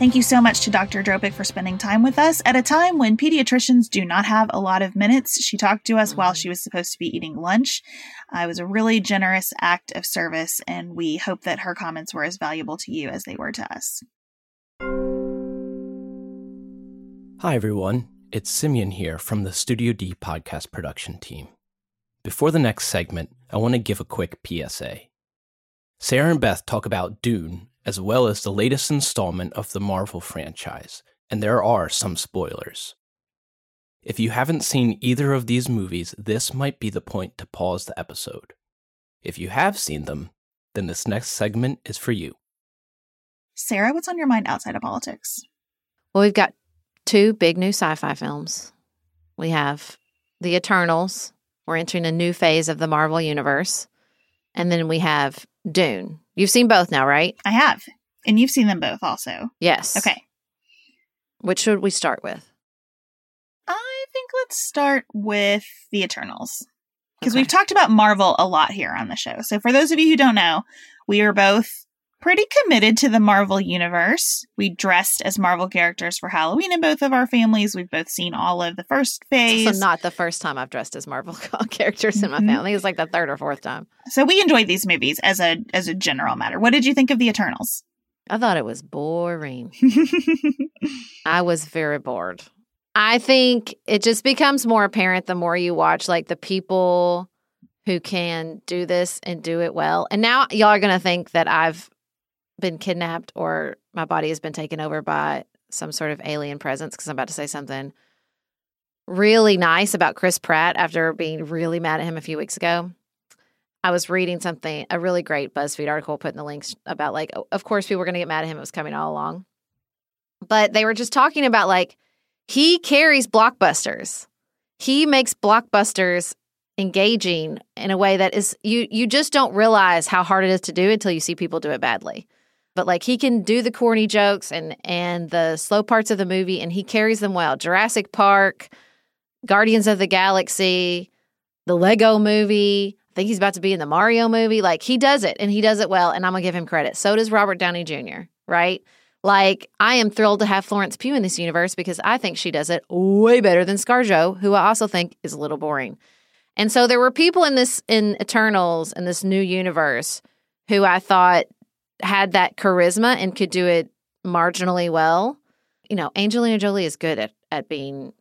Thank you so much to Dr. Dropic for spending time with us at a time when pediatricians do not have a lot of minutes. She talked to us while she was supposed to be eating lunch. Uh, it was a really generous act of service, and we hope that her comments were as valuable to you as they were to us. Hi, everyone. It's Simeon here from the Studio D podcast production team. Before the next segment, I want to give a quick PSA. Sarah and Beth talk about Dune as well as the latest installment of the Marvel franchise, and there are some spoilers. If you haven't seen either of these movies, this might be the point to pause the episode. If you have seen them, then this next segment is for you. Sarah, what's on your mind outside of politics? Well, we've got two big new sci fi films. We have The Eternals. We're entering a new phase of the Marvel Universe. And then we have Dune. You've seen both now, right? I have. And you've seen them both also. Yes. Okay. Which should we start with? I think let's start with The Eternals. Because Okay. we've talked about Marvel a lot here on the show. So for those of you who don't know, we are both pretty committed to the Marvel universe. We dressed as Marvel characters for Halloween in both of our families. We've both seen all of the first phase. So not the first time I've dressed as Marvel characters in my Mhm. family. It's like the third or fourth time. So we enjoyed these movies as a as a general matter. What did you think of the Eternals? I thought it was boring. I was very bored. I think it just becomes more apparent the more you watch like the people who can do this and do it well. And now y'all are going to think that I've been kidnapped or my body has been taken over by some sort of alien presence because I'm about to say something really nice about Chris Pratt after being really mad at him a few weeks ago. I was reading something, a really great BuzzFeed article, putting the links about like, of course, people were going to get mad at him. It was coming all along. But they were just talking about like, he carries blockbusters. He makes blockbusters engaging in a way that is you you just don't realize how hard it is to do until you see people do it badly. But like he can do the corny jokes and and the slow parts of the movie and he carries them well. Jurassic Park, Guardians of the Galaxy, the Lego movie, I think he's about to be in the Mario movie. Like he does it and he does it well and I'm to give him credit. So does Robert Downey Jr., right? Like, I am thrilled to have Florence Pugh in this universe because I think she does it way better than ScarJo, who I also think is a little boring. And so there were people in this in Eternals in this new universe who I thought had that charisma and could do it marginally well. You know, Angelina Jolie is good at at being,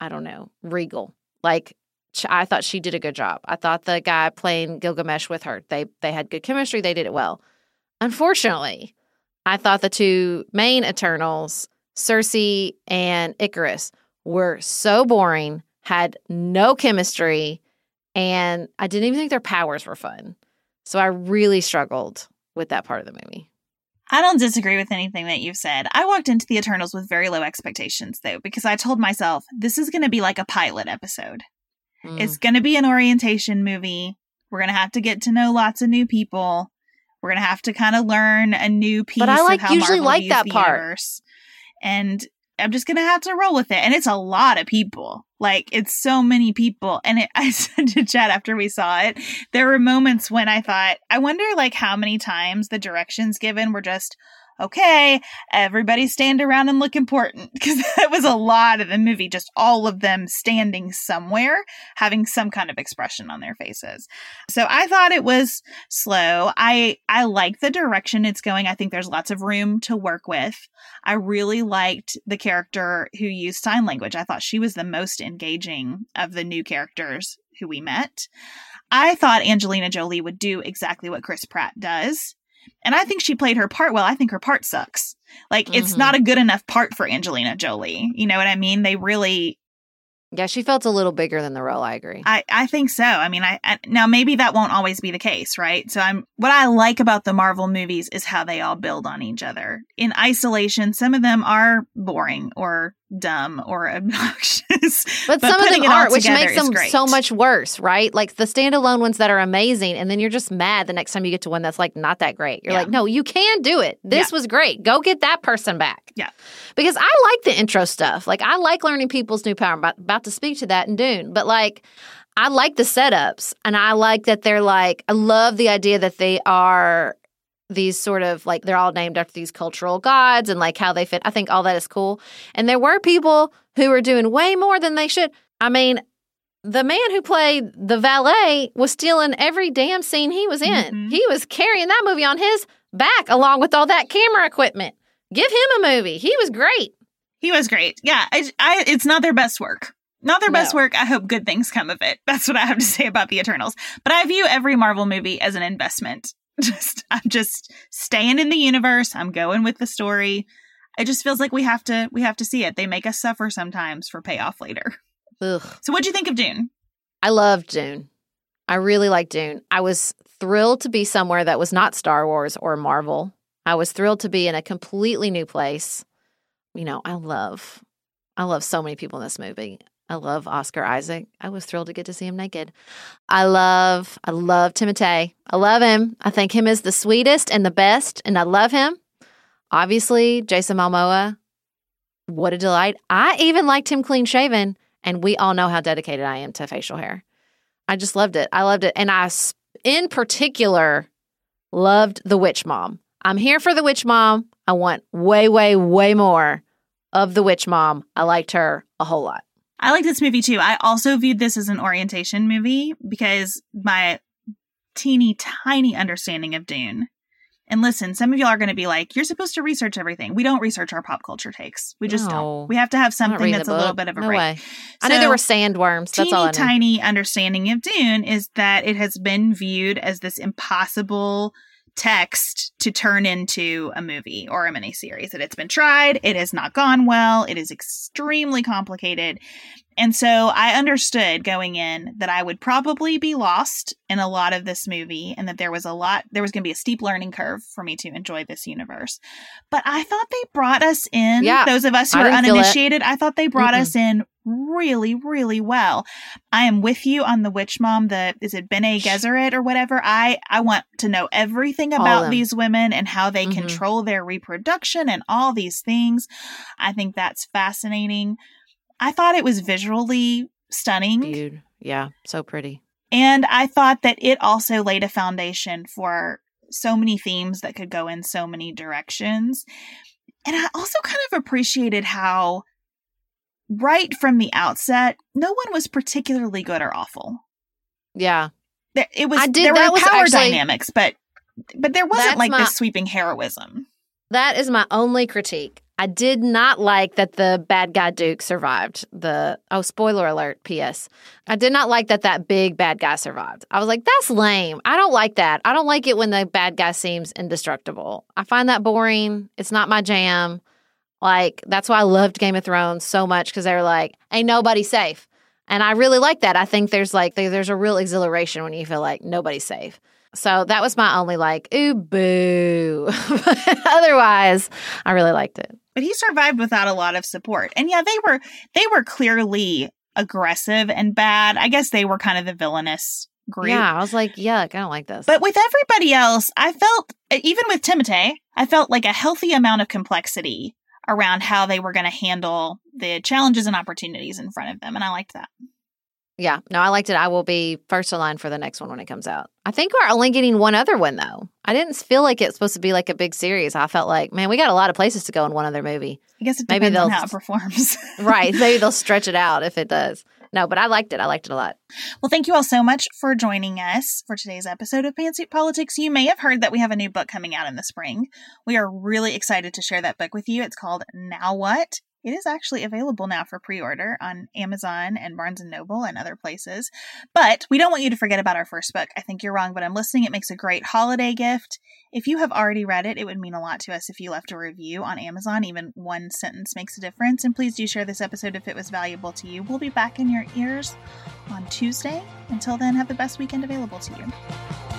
I don't know, regal. Like I thought she did a good job. I thought the guy playing Gilgamesh with her, they they had good chemistry. They did it well. Unfortunately, I thought the two main Eternals, Sersi and Ikaris, were so boring, had no chemistry, and I didn't even think their powers were fun. So I really struggled with that part of the movie. I don't disagree with anything that you've said. I walked into the Eternals with very low expectations though, because I told myself this is going to be like a pilot episode. Mm. It's going to be an orientation movie. We're going to have to get to know lots of new people. We're going to have to kind of learn a new piece But I like usually Marvel like that part. universe. And I'm just to have to roll with it. And it's a lot of people. Like it's so many people. And it, I said to Chad after we saw it, there were moments when I thought, I wonder like how many times the directions given were just, okay, everybody stand around and look important. Because that was a lot of the movie, just all of them standing somewhere, having some kind of expression on their faces. So I thought it was slow. I I like the direction it's going. I think there's lots of room to work with. I really liked the character who used sign language. I thought she was the most engaging of the new characters who we met. I thought Angelina Jolie would do exactly what Chris Pratt does. And I think she played her part well. I think her part sucks. Like it's Mhm. not a good enough part for Angelina Jolie. You know what I mean? They really Yeah, she felt a little bigger than the role. I agree. I, I think so. I mean, I, I now maybe that won't always be the case, right? So I'm what I like about the Marvel movies is how they all build on each other. In isolation, some of them are boring or dumb or obnoxious, but, some of them aren't, which makes them so much worse, right? Like the standalone ones that are amazing, and then you're just mad the next time you get to one that's like not that great. You're yeah. like, no, you can do it. This yeah. was great. Go get that person back. Yeah, because I like the intro stuff. Like I like learning people's new power. I'm about, about to speak to that in Dune, but like. I like the setups and I like that they're like, I love the idea that they are these sort of like they're all named after these cultural gods and like how they fit. I think all that is cool. And there were people who were doing way more than they should. I mean, the man who played the valet was stealing every damn scene he was in. Mm-hmm. He was carrying that movie on his back along with all that camera equipment. Give him a movie. He was great. He was great. Yeah, I, I, it's not their best work. Not their best no. work. I hope good things come of it. That's what I have to say about the Eternals. But I view every Marvel movie as an investment just I'm just staying in the universe. I'm going with the story. It just feels like we have to we have to see it. They make us suffer sometimes for payoff later. Ugh. So what'd you think of Dune? I loved Dune. I really liked Dune. I was thrilled to be somewhere that was not Star Wars or Marvel. I was thrilled to be in a completely new place. You know, I love I love so many people in this movie. I love Oscar Isaac. I was thrilled to get to see him naked. I love, I love Timothée. I love him. I think him is the sweetest and the best, and I love him. Obviously, Jason Momoa, what a delight. I even liked him clean shaven, and we all know how dedicated I am to facial hair. I just loved it. I loved it. And I, in particular, loved the witch mom. I'm here for the witch mom. I want way, way, way more of the witch mom. I liked her a whole lot. I like this movie too. I also viewed this as an orientation movie because my teeny tiny understanding of Dune. And listen, some of y'all are going to be like, "You're supposed to research everything." We don't research our pop culture takes. We just no. don't. We have to have something that's a little bit of a no break. So, I know there were sandworms. That's all. I tiny understanding of Dune is that it has been viewed as this impossible text to turn into a movie or a miniseries. That it's been tried, it has not gone well, it is extremely complicated. And so I understood going in that I would probably be lost in a lot of this movie and that there was a lot, there was going to be a steep learning curve for me to enjoy this universe. But I thought they brought us in, yeah, those of us who are uninitiated, I thought they brought mm us in really, really well. I am with you on the witch mom, the is it Bene Gesserit or whatever. I I want to know everything about these women and how they mm-hmm. control their reproduction and all these things. I think that's fascinating. I thought it was visually stunning. Dude, yeah, so pretty. And I thought that it also laid a foundation for so many themes that could go in so many directions. And I also kind of appreciated how right from the outset, no one was particularly good or awful. Yeah. There, it was I did, there were power actually, dynamics, but but there wasn't like my, this sweeping heroism. That is my only critique. I did not like that the bad guy Duke survived. The oh, spoiler alert. P.S. I did not like that that big bad guy survived. I was like, that's lame. I don't like that. I don't like it when the bad guy seems indestructible. I find that boring. It's not my jam. Like, that's why I loved Game of Thrones so much because they were like, ain't nobody safe. And I really like that. I think there's like, there's a real exhilaration when you feel like nobody's safe. So that was my only like, ooh, boo. Otherwise, I really liked it. But he survived without a lot of support. And yeah, they were, they were clearly aggressive and bad. I guess they were kind of the villainous group. Yeah, I was like, yuck, I don't like this. But with everybody else, I felt, even with Timothée, I felt like a healthy amount of complexity around how they were going to handle the challenges and opportunities in front of them. And I liked that. Yeah, no, I liked it. I will be first in line for the next one when it comes out. I think we're only getting one other one though. I didn't feel like it's supposed to be like a big series. I felt like, man, we got a lot of places to go in one other movie. I guess it maybe they'll, on how it performs. right. Maybe they'll stretch it out if it does. No, but I liked it. I liked it a lot. Well, thank you all so much for joining us for today's episode of Pantsuit Politics. You may have heard that we have a new book coming out in the spring. We are really excited to share that book with you. It's called Now What? It is actually available now for pre-order on Amazon and Barnes and Noble and other places. But we don't want you to forget about our first book. I think you're wrong, but I'm listening. It makes a great holiday gift. If you have already read it, it would mean a lot to us if you left a review on Amazon. Even one sentence makes a difference. And please do share this episode if it was valuable to you. We'll be back in your ears on Tuesday. Until then, have the best weekend available to you.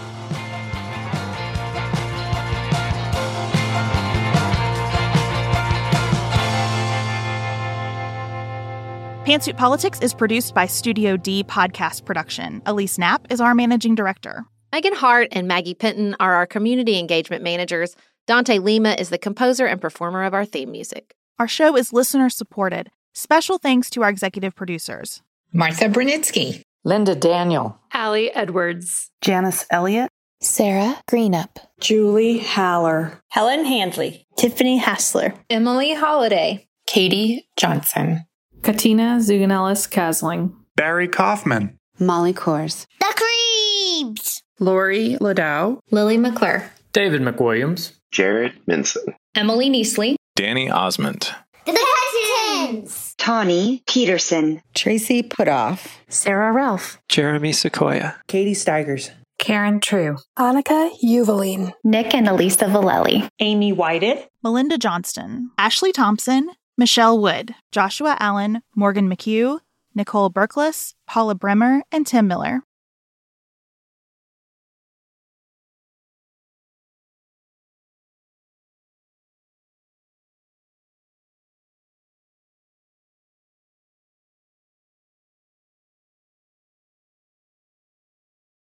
Pantsuit Politics is produced by Studio D Podcast Production. Elise Knapp is our managing director. Megan Hart and Maggie Penton are our community engagement managers. Dante Lima is the composer and performer of our theme music. Our show is listener supported. Special thanks to our executive producers. Martha Brunitsky, Linda Daniel, Allie Edwards, Janice Elliott, Sarah Greenup, Julie Haller, Helen Handley, Tiffany Hassler, Emily Holiday, Katie Johnson, Katina Zuganellis Kasling, Barry Kaufman, Molly Kors, The Creeps, Lori Ladow, Lily McClure, David McWilliams, Jared Minson, Emily Neasley, Danny Osmond, The Hesitons, Tawny Peterson, Tracy Putoff, Sarah Ralph, Jeremy Sequoia, Katie Steigers, Karen True, Annika Uvaline, Nick and Elisa Valelli, Amy Whited, Melinda Johnston, Ashley Thompson, Michelle Wood, Joshua Allen, Morgan McHugh, Nicole Berkless, Paula Bremer, and Tim Miller.